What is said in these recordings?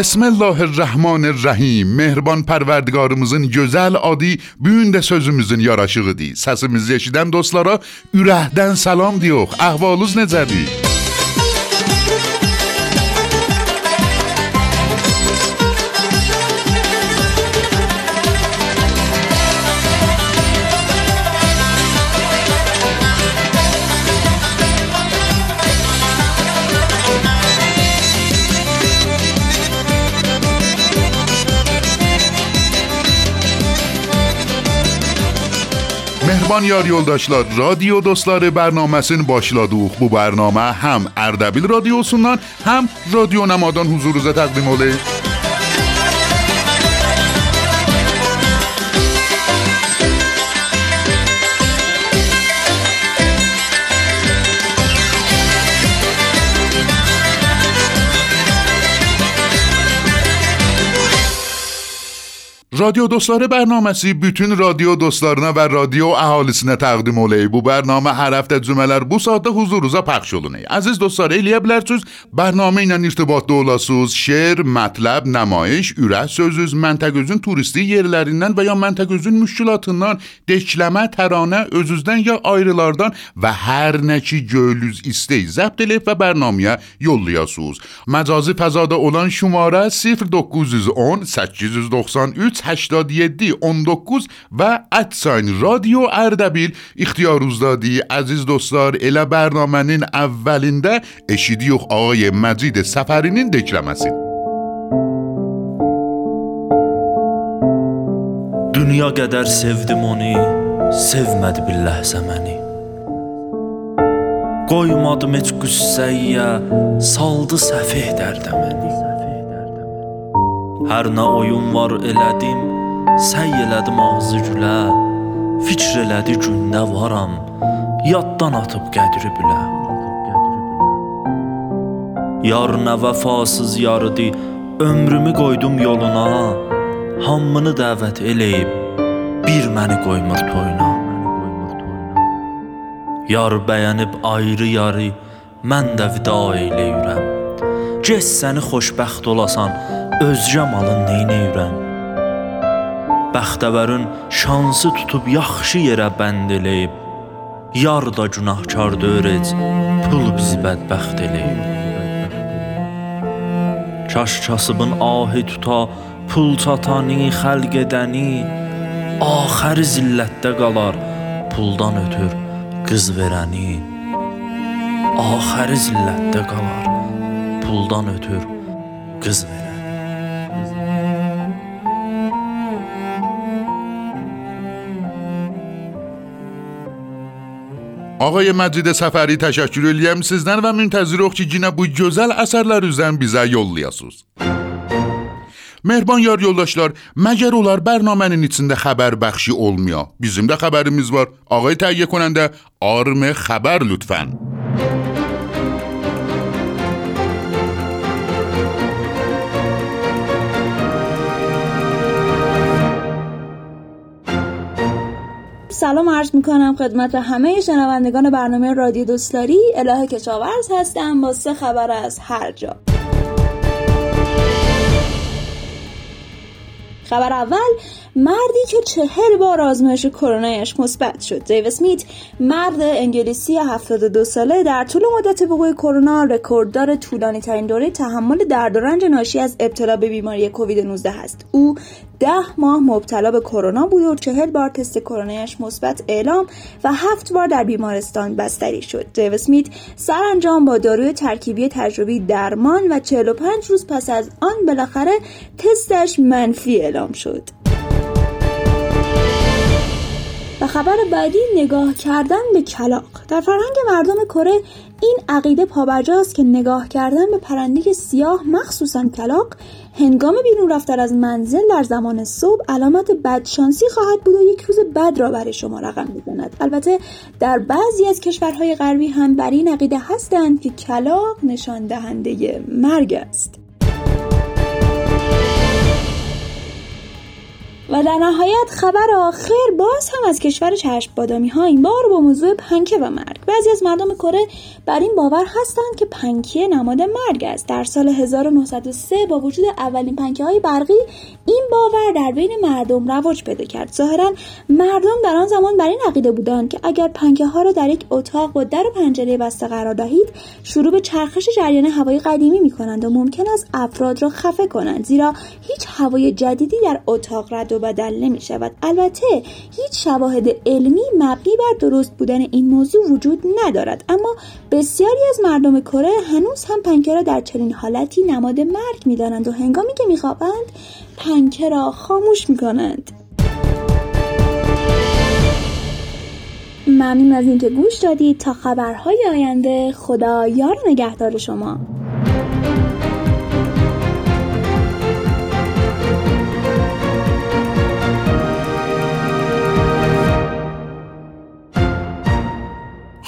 Besmə Bismillahirrahmanirrahim. Mehriban Pərverdigarımızın gözəl adı bu gün də sözümüzün yaraşığıdır. Səsimizi eşidən dostlara ürəkdən salam deyox. Əhvalınız necədir? مهربان یاری اولداشلا رادیو دوستلار برنامه سن باشلا دوخ بو برنامه هم اردبیل رادیو سنان هم رادیو نمادان حضور روزه تقدیم اولیش Radyo Dostları bərnaməsi bütün radyo dostlarına və radyo əhalisinə təqdim olub. Bu bərnamə hər həftə cümələr bu saatda huzurunuza pəxş olunur. Əziz dostlar, eləyə bilərsiniz, bərnamə ilə irtibatda olasınız. Şeir, mətləb, nümayiş, ürək sözüz, məntəqəzün turisti yerlərindən və ya məntəqəzün müşkilatından, dekləmə, təranə, özüzdən ya ayrılardan və hər nə ki göylüz istəy zəbt eləyib və bərnaməyə yollayasınız. Məcazi fəzada olan şumara 0910 893 87 19 و ادساین رادیو اردبیل اختیار روزدادی عزیز دوستار اله برنامنین اولینده اشیدیوخ آقای مجید سفرینین دکرم هستید دنیا qədər sevdim onu, sevmədi bir ləhzə məni. Qoymadım heç qüssəyə, سفه دردمانی. Hər nə oyun var elədim, səy elədim ağzı gülə. Fikr elədi gündə varam, yaddan atıb qədri bilə. Yar nə vəfasız yarıdı, ömrümü qoydum yoluna. Hamını dəvət eləyib, bir məni qoymur toyuna. Yar bəyənib ayrı yarı, mən də vida eləyirəm. Get səni xoşbəxt olasan, özgə malın neynəyirəm? Bəxtəvərin şansı tutub yaxşı yerə bənd eləyib. Yar da günahkar döyürec, pul bizi bədbəxt eləyib. Kaş kasıbın ahı tuta, pul çatanı, xəlq edəni, axəri zillətdə qalar, puldan ötür qız verəni. Axəri zillətdə qalar, puldan ötür qız verəni. Ağay Məcid Səfəri təşəkkür eləyəm sizdən və müntəziroq ki, yenə bu gözəl əsərlər üzrən bizə yollayasınız. Mehriban yar yoldaşlar, məgər olar bərnamənin içində xəbər bəxşi olmuyor? Bizim də xəbərimiz var. Ağay təhiyyə konəndə arm xəbər lütfən. سلام عرض می‌کنم خدمت همه شنوندگان برنامه رادیو دوستاری الهه کشاورز هستم. با سه خبر از هر جا. خبر اول مردی که چهل بار آزمایش کرونایش مثبت شد. دیو اسمیت مرد انگلیسی 72 ساله در طول مدت وقوع کرونا رکورددار طولانی ترین دوره تحمل درد و رنج ناشی از ابتلا به بیماری کووید 19 است. او ده ماه مبتلا به کرونا بود و چهل بار تست کرونایش مثبت اعلام و هفت بار در بیمارستان بستری شد. دیو اسمیت سرانجام با داروی ترکیبی تجربی درمان و 45 روز پس از آن بالاخره تستش منفی اعلام شد. و خبر بعدی نگاه کردن به کلاق در فرهنگ مردم کره این عقیده پابرجاست که نگاه کردن به پرنده سیاه مخصوصا کلاق هنگام بیرون رفتن از منزل در زمان صبح علامت بدشانسی خواهد بود و یک روز بد را برای شما رقم می‌زند. البته در بعضی از کشورهای غربی هم بر این عقیده هستند که کلاق نشان دهنده مرگ است. و در نهایت خبر آخر باز هم از کشور چشم بادامی ها این بار با موضوع پنکه و مرگ. بعضی از مردم کره بر این باور هستند که پنکه نماد مرگ است. در سال 1903 با وجود اولین پنکه های برقی این باور در بین مردم رواج پیدا کرد. ظاهرا مردم در آن زمان بر این عقیده بودند که اگر پنکه ها را در یک اتاق با در و پنجره بسته قرار دهید شروع به چرخش جریان هوای قدیمی می کنند و ممکن است افراد را خفه کنند زیرا هیچ هوای جدیدی در اتاق رد و بدل نمی شود البته هیچ شواهد علمی مبنی بر درست بودن این موضوع وجود ندارد. اما بسیاری از مردم کره هنوز هم پنکه را در چنین حالتی نماد مرگ می دانند و هنگامی که می خوابند پنکه را خاموش می کنند ممنون از اینکه گوش دادید. تا خبرهای آینده خدا یار نگهدار شما.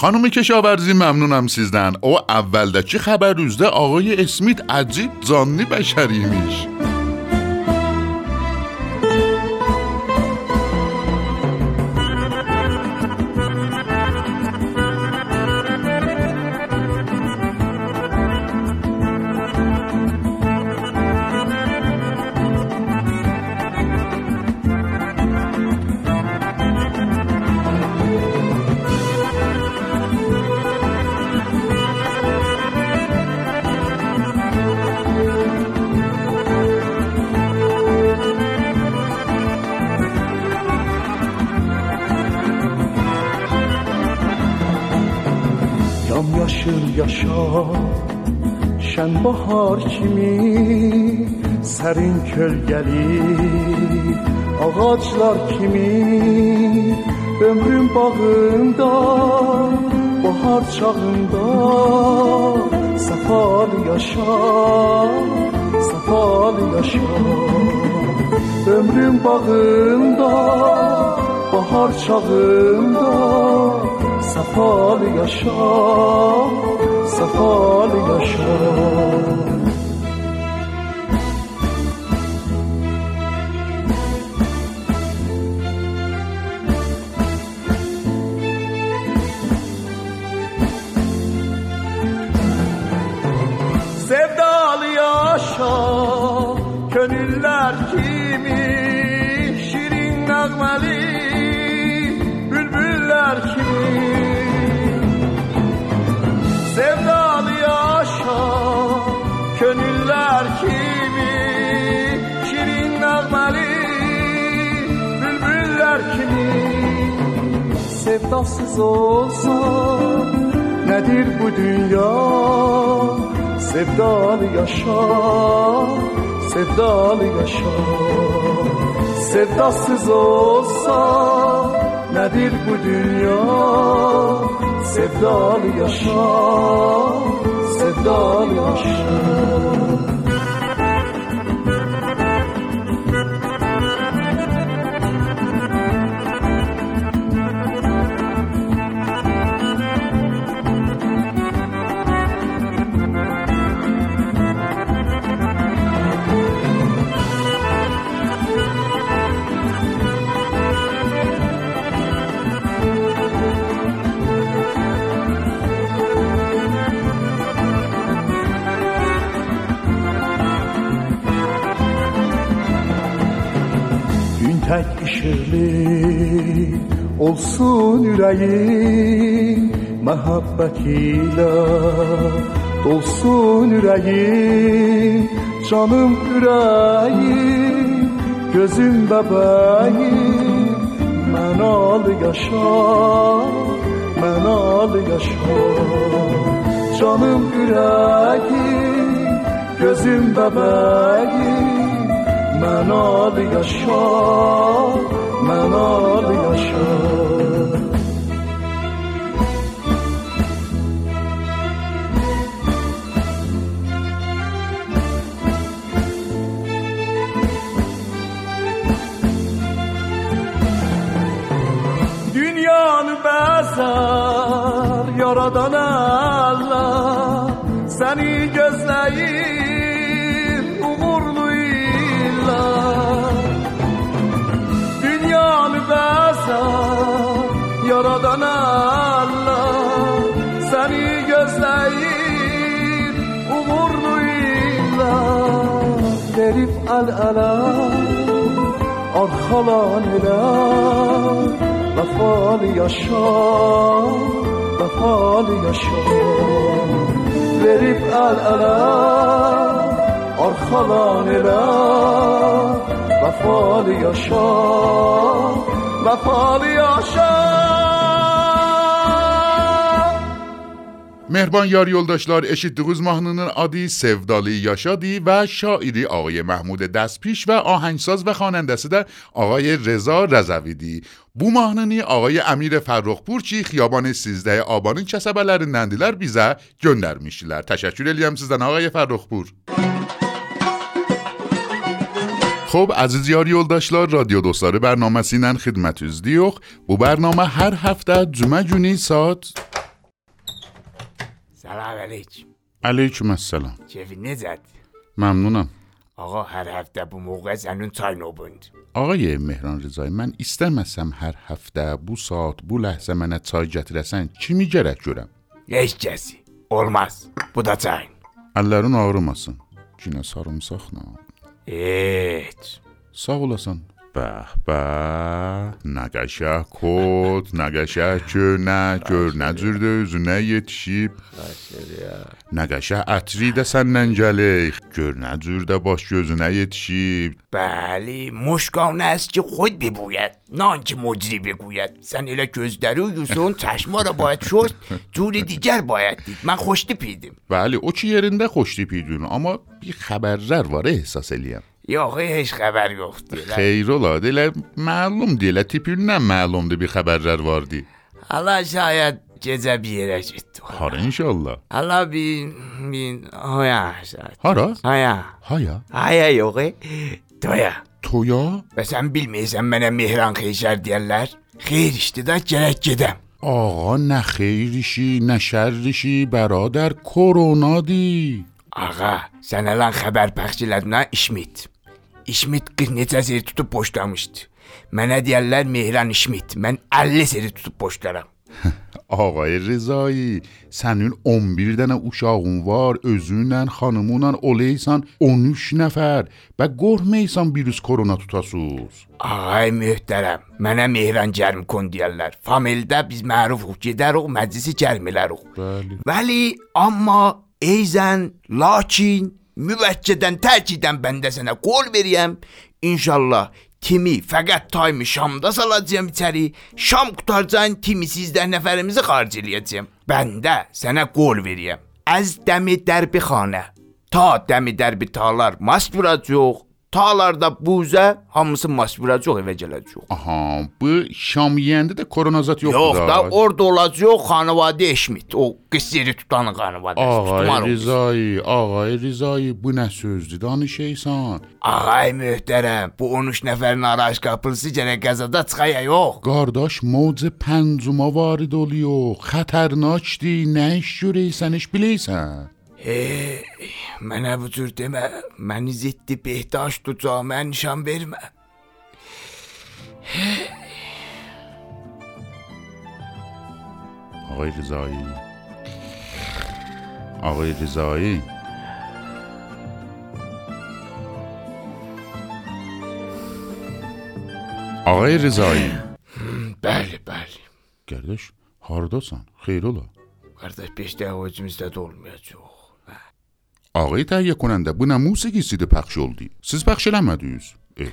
خانم کشاورزی ممنونم سیزدن او اولدکی خبر روزده آقای اسمیت عجیب زانی بشریمیش yaşıl Şənbahar kimi sərin kölgəli ağaclar kimi ömrüm bağımda bahar çağında safal yaşa safal yaşa ömrüm bağımda bahar çağında safal yaşa Safalı yaşa Sevdalı yaşa Gönüller kimi Şirin nağmeli Bülbüller kimi Sevdasız olsa Nedir bu dünya Sevdalı yaşa Sevdalı yaşa Sevdasız olsa Nedir bu dünya Sevdalı yaşa Sevdalı yaşa ışıklı olsun yüreğin Mehabbetiyle dolsun yüreğin Canım yüreğim, gözüm bebeğim Men al yaşa, men al yaşa Canım yüreğim, gözüm bebeğim من آب یاشا من آب یاشا Dünyanı bəzər yaradan Allah səni yaradan Allah seni gözleyip umurluyla verip al ala arkalan ila vefalı yaşa vefalı yaşa verip al ala arkalan ila vefalı yaşa vefalı yaşa مهربان یاری اولداشتار اشید دوز مهنونن آدی سفدالی یاشادی و شایدی آقای محمود دستپیش و آهنگساز و خانندسی در آقای رضا رزویدی بو مهنونی آقای امیر فرخپور چی؟ خیابان سیزده آبانی چسبه لر بیزه گندر میشیلر. تشکر الیم سیزن آقای فرخپور. خب عزیز یاری اولداشتار رادیو دوستاره برنامه سینن خدمت از دیوخ بو برنامه هر هفته جمع جونی ساعت Salam əleyküm. Əleyküm əssalam. Kefin necədir? Məmnunam. Ağa, hər həftə bu mövqə sənin çay növbündür. Ağayə Mehran Rızay, mən istəməsəm hər həftə bu saat, bu ləhzə mənə çay gətirəsən, kimi gərək görəm? Heç kəsi. Olmaz. Bu da çay. Əllərin ağrımasın. Cinə sarımsaqla. Heç. Sağ olasan. به به. نگشه خود نگشه چه نه چه نزرده از نه یتشیب نگشه اتری دستن ننجله. چه نزرده باش چه از نه یتشیب بله مشکانه است که خود ببوید نان که مجری بگوید. سن اله کزدرو یوسون چشما را باید شد جور دیگر باید دید. من خوشتی پیدم بله او چی یرنده خوشتی پیدون اما بی خبر زرواره احساس الیم. یه هیچ خبر گفت خیر اولا دیل معلوم دیل تیپی نه معلوم دی بی خبر رو واردی. حالا شاید جزا بیره جد تو آره، انشالله حالا بی بی هایا شاید. هرا هایا هایا هایا یوگه تویا. تویا؟ بس هم بیلمیزم من مهران مهران خیشار دیالر. خیرشت دا جرد جدم آقا نه خیرشی نه شرشی برادر کرونا دی. آقا سن الان خبر پخشی نه اشمیت. İşmit 40 neçə seri tutub boşlamışdı. Mənə deyərlər Mehran İşmit. Mən 50 seri tutub boşlaram. Ağay Rəzai, sənin 11 dənə uşağın var, özünlə, xanımınla oleysan 13 nəfər. Və qorxmaysan virus korona tutasız. Ağay möhtərəm, mənə Mehran Cərmkon deyirlər. Famildə biz mərufuq gedərik, məclisi cərmilərik. Bəli. Bəli, amma eyzən, lakin müvəccədən, təkiddən bəndə sənə qol veriyəm. İnşallah timi fəqət tayımı Şamda salacağam içəri. Şam qutarcan timi sizdə nəfərimizi xaric eləyəcəm. Bəndə sənə qol veriyəm. Az dəmi dərbi xanə. Ta dəmi dərbi talar mas vuracaq. Talarda buzə hamısı masvira çox evə gələcək. Aha, bu şam yeyəndə də koronazat yoxdur. Yox da, orada olacaq xanavadə eşmit. O qısırı tutan xanavadə. Ağay Rizai, ağay Rizai, bu nə sözdür? Danışırsan. Ağay möhtərəm, bu 13 nəfərin araç qapısı gərək qəzada çıxaya yox. Qardaş, mövcə pəncuma varid oluyor. Xətərnakdır. Nə iş görəysən, iş bilirsən? Hey, mənə bu cür demə. Məni ziddi behtaş tutacaq, mən nişan vermə. آقای رضایی آقای رضایی آقای رضایی Bəli, bəli. Qardaş, hardasan? Xeyr ola. Qardaş 5 dəqiqə özümüzdə də olmayacaq. ağayı təhiyyə konəndə buna musiqi sidi pəxş oldu. Siz pəxş eləmədiniz. E.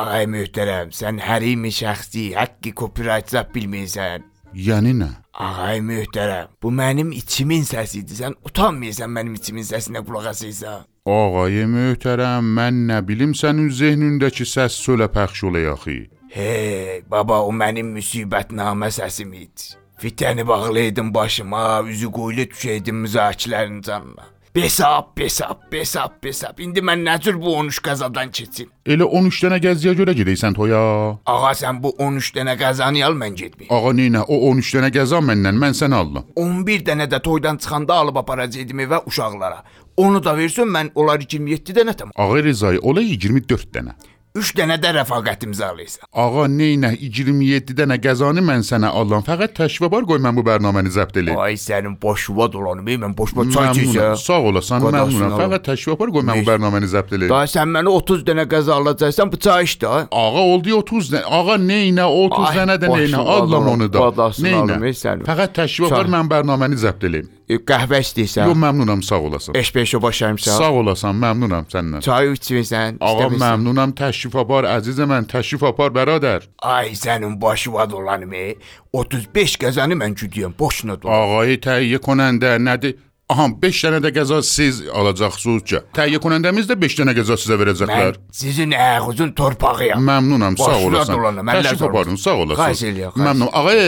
Ağay möhtərəm, sən hərimi şəxsi haqqı copyright zəbt bilmirsən. Yəni nə? Ağay möhtərəm, bu mənim içimin səsidir. Sən utanmırsan mənim içimin səsinə qulaq asırsan. Ağay möhtərəm, mən nə bilim sənin zehnindəki səs sölə pəxş olay axı. Hey, baba, o mənim müsibətnamə səsim idi. Fitəni bağlaydım başıma, üzü qoylu düşəydim müzakirələrin canına. Besap, besap, besap, besap. İndi mən nə cür bu 13 qəzadan keçim? Elə 13 dənə gəziyə görə gedəysən toya. Ağa sən bu 13 dənə qəzanı al mən getməyim. Ağa neynə? O 13 dənə gəza məndən, mən səni aldım. 11 dənə də toydan çıxanda alıb aparacaqdım evə uşaqlara. Onu da versin mən onlar 27 dənə tamam. Ağa Rezai, ola 24 dənə. 3 dənə də rəfaqətimizi alırsan. Ağa neynə 27 dənə qəzanı mən sənə aldım. Fəqət təşrif var qoy mən bu bərnaməni zəbt eləyim. Ay sənin boşuva dolanım, mən boşuma çay içirəm. Sağ olasan, məmnunam. Fəqət təşrif var qoy mən bu Neyse. bərnaməni zəbt eləyim. Daha sən mənə 30 dənə qəza alacaqsan, bu çay iç də. Ağa oldu 30 dənə. Ağa neynə 30 Ay, dənə də neynə allam onu da. Neynə? Fəqət Sağ var mən bərnaməni zəbt eləyim. E, qəhvə istəyirsən? Yox məmnunam, sağ olasan. Beş beş o başlayım sən. Sağ olasan, məmnunam səndən. Çay içmirsən? Ağa məmnunam, təşrif apar, əzizim mən, təşrif apar bərədər. Ay sənin başıva dolanım, ey. 35 qəzanı mən güdüyəm, boşuna dolan. Ağayı təhiyyə konəndə nədir? Aha 5 dənə də qəza siz alacaqsınız ki. Təhiyyə konəndəmiz də 5 dənə qəza sizə verəcəklər. Mən sizin ayağınızın torpağıyam. Məmnunam, sağ Başına olasan. Təşrif aparın, sağ olasın. Məmnun. Ağay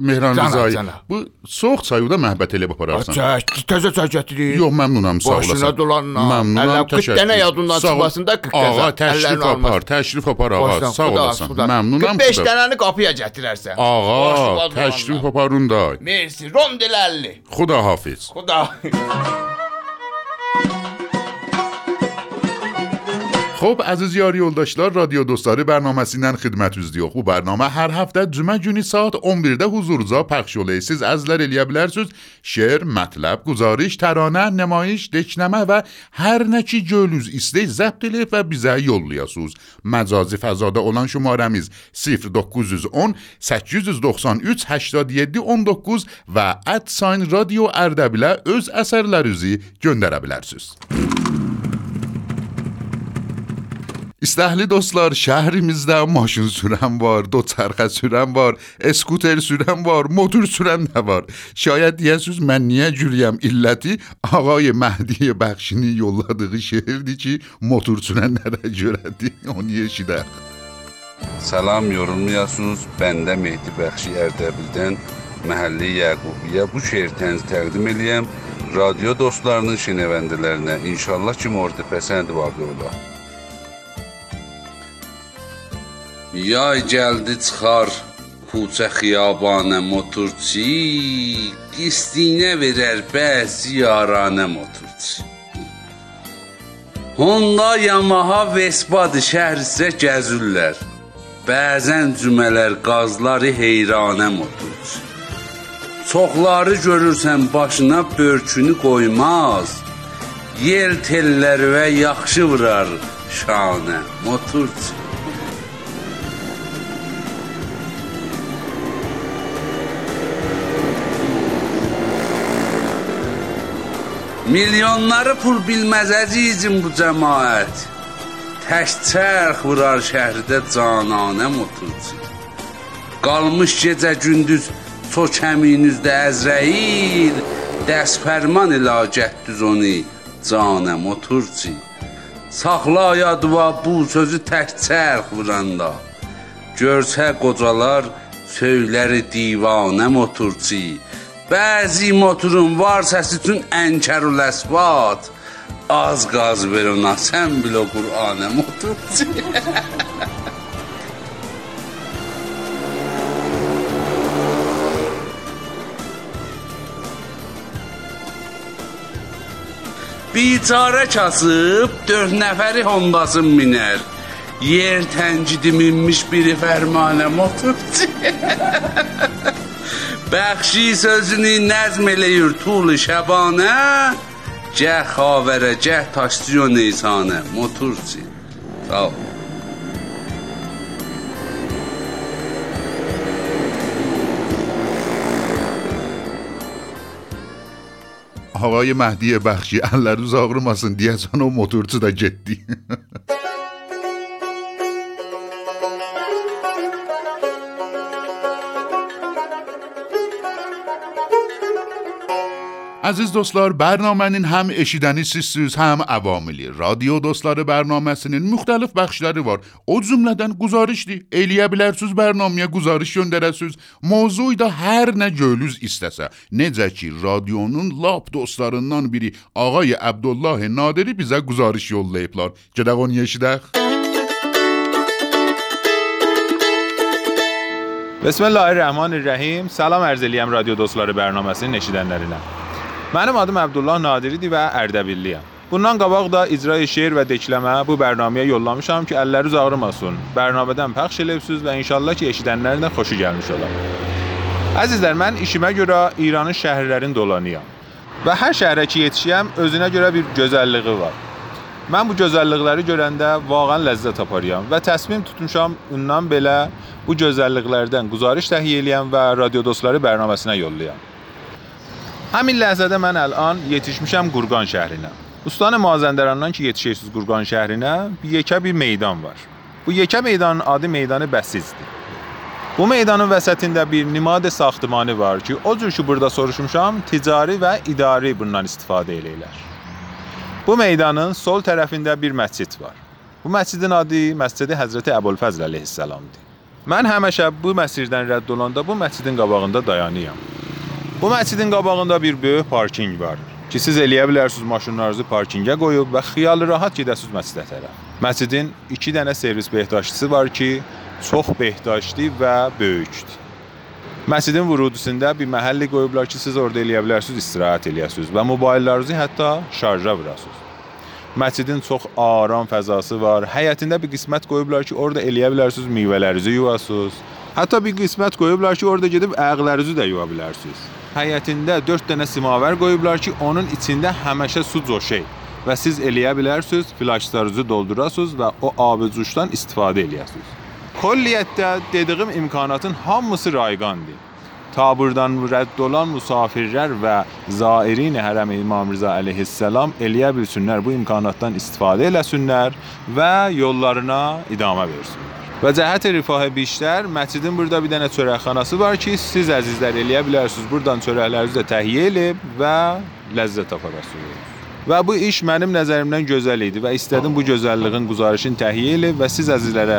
Mehran cana. Bu soyuq çayı da məhbət eləyib apararsan. Çay, təzə çay gətirir. Yox, məmnunam, sağ Başına olasan. dolanma. Məmnunam, Əllə, 40 təşəkkür. dənə yadından Sağ ol. çıxmasın da 40 qəza. Ağa təşrif apar, təşrif apar ağa, sağ xuda. Məmnunam. 45 xuda. dənəni qapıya gətirərsən. Ağa, Başına təşrif aparın da. Mersi, rondel 50. Xuda hafiz. Xuda. Xo'p, Música خب از از یاری اولداشتلار رادیو دوستاری برنامه سینن خدمت از دیو. خوب برنامه هر هفته جمه جونی ساعت 11 ده حضور زا پخش و لیسیز از لر الیا بلرسوز شعر مطلب گزارش، ترانه نمایش دکنمه و هر نکی جولوز استه زبط و بیزه یول مجازی مزازی فزاده اولان شمارمیز 0910-893-87-19 و اد ساین رادیو اردبیل از اثر لرزی گندره بلرسوز موسیقی İstəhli dostlar, şəhrimizdə maşın sürən var, doçarxə sürən var, eskuter sürən var, motor sürən də var. Şayad deyəsiz mən niyə gülürəm? İlləti Ağay Məhdi Bəxşinin yolladığı şeirdir ki, motor sürənlərə görədir. Onu eşidək. Salam yorumlayasınız. Bəndə Mehdi Bəxşi Ərdəbildən məhəlli Yaqubiyə bu şeir tənz təqdim eləyəm. Radyo dostlarının şinəvəndələrinə inşallah ki, mordu pəsənd vaqe ola. Yay gəldi çıxar Kuçə xiyabanə motorçi Qistinə verər bəzi yaranə motorçi Honda, Yamaha, Vespa-dı şəhər sizə gəzürlər Bəzən cümələr qazları heyranə motorçi Çoxları görürsən başına börkünü qoymaz. Yel tellər və yaxşı vurar şanə motorçi Milyonları pul bilməz əzizim bu cəmaət. Tək çərx vurar şəhərdə cananə motorçu. Qalmış gecə gündüz çox əminizdə Əzrail, dəsfərman ilə gətdüz onu canə motorçu. Saxla yadıva bu sözü tək çərx vuranda. Görsə qocalar söyləri divanə motorçu. Bəzi motorun var səsi üçün ənkərül əsbat. Az qaz ver ona, sən bilə Qur'anə motorçu. Biçarə kasıb dörd nəfəri Hondası minər. Yer təncidi minmiş biri fərmanə motorçu. بخشی sözünü nəzm eləyir tuğlu şəbanə, gəh xavərə, gəh taşdiyo neysanə, moturçi. Sağ ol. آقای مهدی بخشی الله روز آقرم aslında diyesen o motorcu da ciddi. عزیز دوستlar barnomaning ham eshitganingizsiz ham avomili radio do'stlari barnomasining muxtalif baxshlari bor o jumladan guzarishdi eliya bilarsiz barnomaya guzarish jo'ndarasiz mavzuyda har ne jo'liz istasa necaki radionun lap do'stlarindan biri og'ay abdulloh nodiri biza guzarish yo'llayiblar jadag'on yeshidaq بسم الله الرحمن الرحیم سلام عرض الیم رادیو دوستلار برنامه نشیدنلرینم Mənim adım Abdullah Nadiridir və Ərdəbilliyəm. Bundan qabaq da icra şeir və dekləmə bu bərnaməyə yollamışam ki, əlləriniz ağrımasın. Bərnamədən pəxş eləyibsiz və inşallah ki, eşidənlərin də xoşu gəlmiş olar. Əzizlər, mən işimə görə İranın şəhərlərini dolanıyam. Və hər şəhərə ki yetişiyəm, özünə görə bir gözəlliyi var. Mən bu gözəllikləri görəndə vaqəən ləzzət aparıram və təsmim tutmuşam bundan belə bu gözəlliklərdən quzarış təhiyyə eləyəm və radio dostları bərnaməsinə yollayam. Həmin ləhzədə mən الان yetişmişəm Qurqan şəhrinə. Ustan Mazəndərandan ki yetişirsiniz Qurqan şəhrinə, bir yekə bir meydan var. Bu yekə meydanın adı meydanı Bəsizdir. Bu meydanın vəsətində bir nimad saxtimanı var ki, o cür ki burada soruşmuşam, ticari və idari bundan istifadə eləyirlər. Bu meydanın sol tərəfində bir məscid var. Bu məscidin adı Məscidi Həzrəti Əbulfəzl əleyhissalamdır. Mən həmişə bu məsciddən rədd olanda bu məscidin qabağında dayanıram. Bu məscidin qabağında bir böyük parkinq var ki, siz eləyə bilərsiniz maşınlarınızı parkinqə qoyub və xiyali rahat gedəsiniz məscidə tərəf. Məscidin 2 dənə servis behdaşçısı var ki, çox behdaşlı və böyükdür. Məscidin vurudusunda bir məhəlli qoyublar ki, siz orada eləyə bilərsiniz, istirahət eləyəsiniz və mobillərinizi hətta şarja vurasınız. Məscidin çox aram fəzası var. Həyətində bir qismət qoyublar ki, orada eləyə bilərsiniz, meyvələrinizi yuyasınız. Hətta bir qismət qoyublar ki, orada gedib ayaqlarınızı da yuya bilərsiniz. Həyətində 4 dənə simavər qoyublar ki, onun içində həmişə su coşey və siz eləyə bilərsiniz, flaşlarınızı doldurasınız və o abi cuşdan istifadə eləyəsiniz. Kolliyyətdə dediyim imkanatın hamısı rayqandır. Taburdan rədd olan musafirlər və zairin hərəm İmam Rza əleyhissalam eləyə bilsinlər bu imkanatdan istifadə eləsinlər və yollarına idamə versinlər. Və cəhət rifahə bişdər, məscidin burada bir dənə çörəkxanası var ki, siz əzizlər eləyə bilərsiniz. Burdan çörəklərinizi də təhiyyə edib və ləzzət aparırsınız. Və bu iş mənim nəzərimdən gözəl idi və istədim bu gözəlliyin quzarışını təhiyyə edib və siz əzizlərə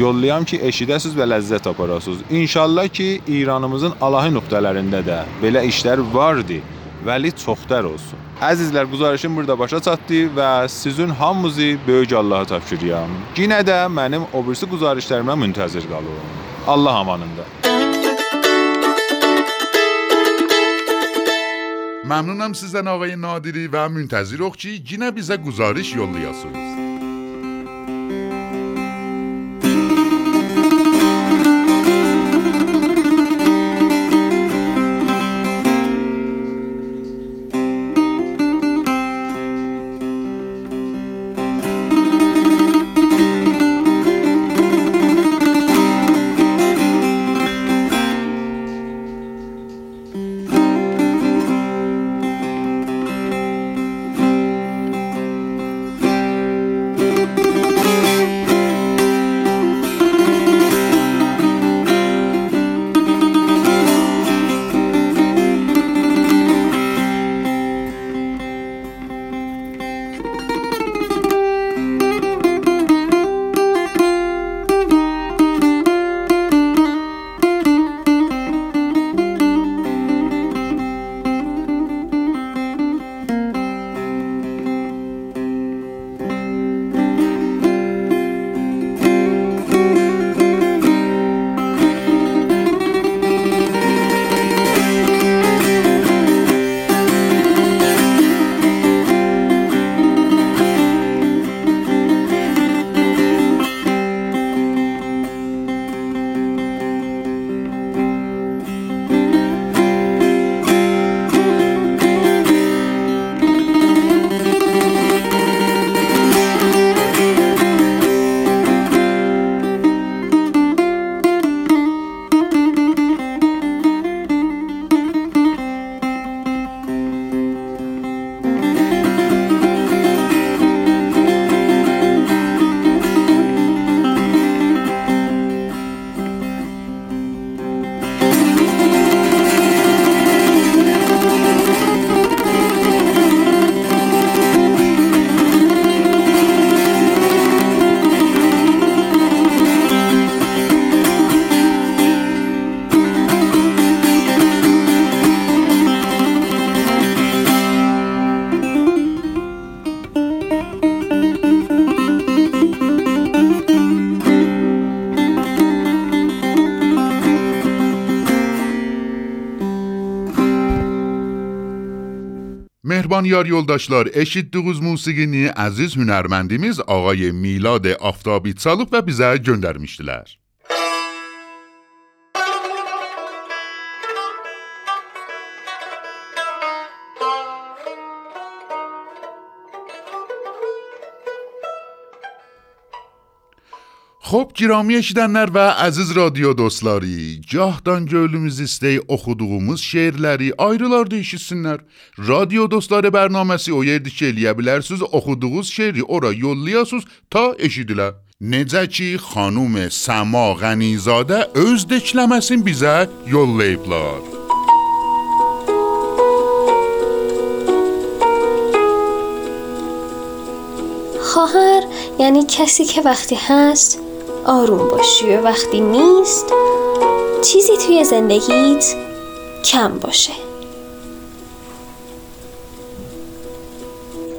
yollayam ki, eşidəsiz və ləzzət aparasınız. İnşallah ki, İranımızın alahi nöqtələrində də belə işlər vardı. Vəli çoxdar olsun. Əzizlər, quzarışım burada başa çatdı və sizin hamınızı böyük Allaha tapşırıram. Yenə də mənim o birisi quzarışlarıma müntəzir qalın. Allah amanında. Məmnunam sizdən ağay Nadiri və müntəziroq ki, yenə bizə guzarış yollayasınız. Mehriban yar yoldaşlar, eşitdiyiniz musiqini əziz hünərməndimiz ağay Milad Aftabi çalıb və bizə göndərmişdilər. Xo'p, girami eşidənlər və əziz radio dostları, gahdan gönlümüz istəyi oxuduğumuz şeirləri ayrılarda eşitsinlər. Radio dostları bərnaməsi o yerdir ki, eləyə bilərsiniz, oxuduğunuz şeiri ora yollayasınız ta eşidilə. Necə ki, xanum Səma Qənizadə öz dekləməsini bizə yollayıblar. خواهر یعنی کسی که وقتی هست آروم باشی و وقتی نیست چیزی توی زندگیت کم باشه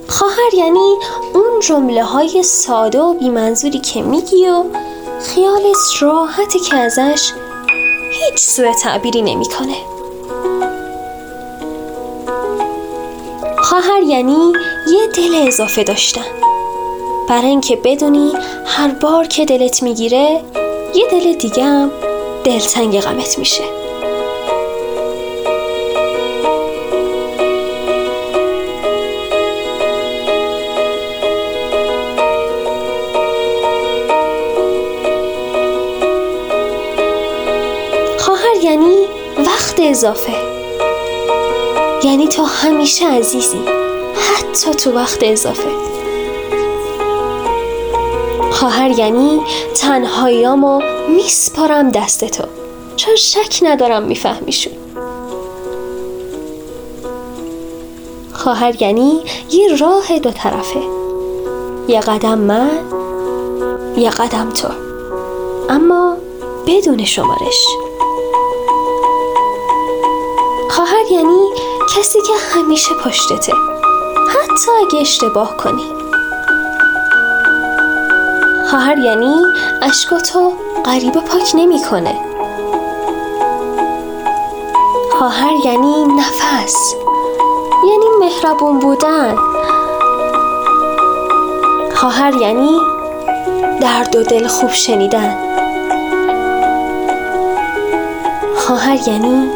خواهر یعنی اون جمله های ساده و بیمنظوری که میگی و خیالت راحتی که ازش هیچ سوء تعبیری نمی‌کنه. خواهر یعنی یه دل اضافه داشتن برای اینکه بدونی هر بار که دلت می‌گیره یه دل دیگه هم دلتنگ غمت میشه. خواهر یعنی وقت اضافه. یعنی تو همیشه عزیزی حتی تو وقت اضافه. خواهر یعنی تنهاییامو میسپارم دست تو. چون شک ندارم میفهمیشون. خواهر یعنی یه راه دو طرفه. یه قدم من یه قدم تو. اما بدون شمارش. خواهر یعنی کسی که همیشه پشتته. حتی اگه اشتباه کنی. خواهر یعنی اشکاتو غریبه پاک نمی‌کنه. خواهر یعنی نفس. یعنی مهربون بودن. خواهر یعنی درد و دل خوب شنیدن. خواهر یعنی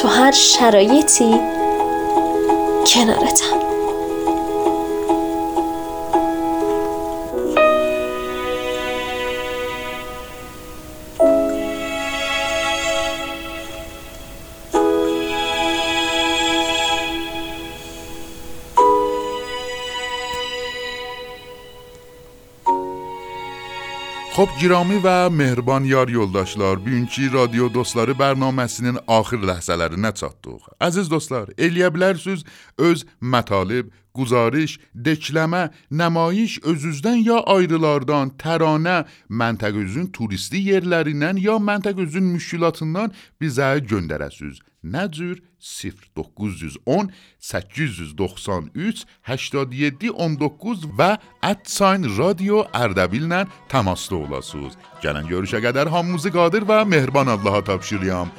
تو هر شرایطی کنارتم. Xo'p, girami və mehriban yar yoldaşlar, bugünkü radio dostları bərnaməsinin axır ləhzələrinə çatdıq. Əziz dostlar, eləyə bilərsiniz öz mətalib, guzarış, dekləmə, nümayiş özünüzdən ya ayrılardan, təranə, məntəqəzün turisti yerlərindən ya məntəqəzün müşkilatından bizə göndərəsiniz. Nə cür 0910 893 87 19 və @sign radio Ərdəbillə təmasda olasınız. Gələn görüşə qədər hamınızı qadir və mehriban Allaha tapşırıram.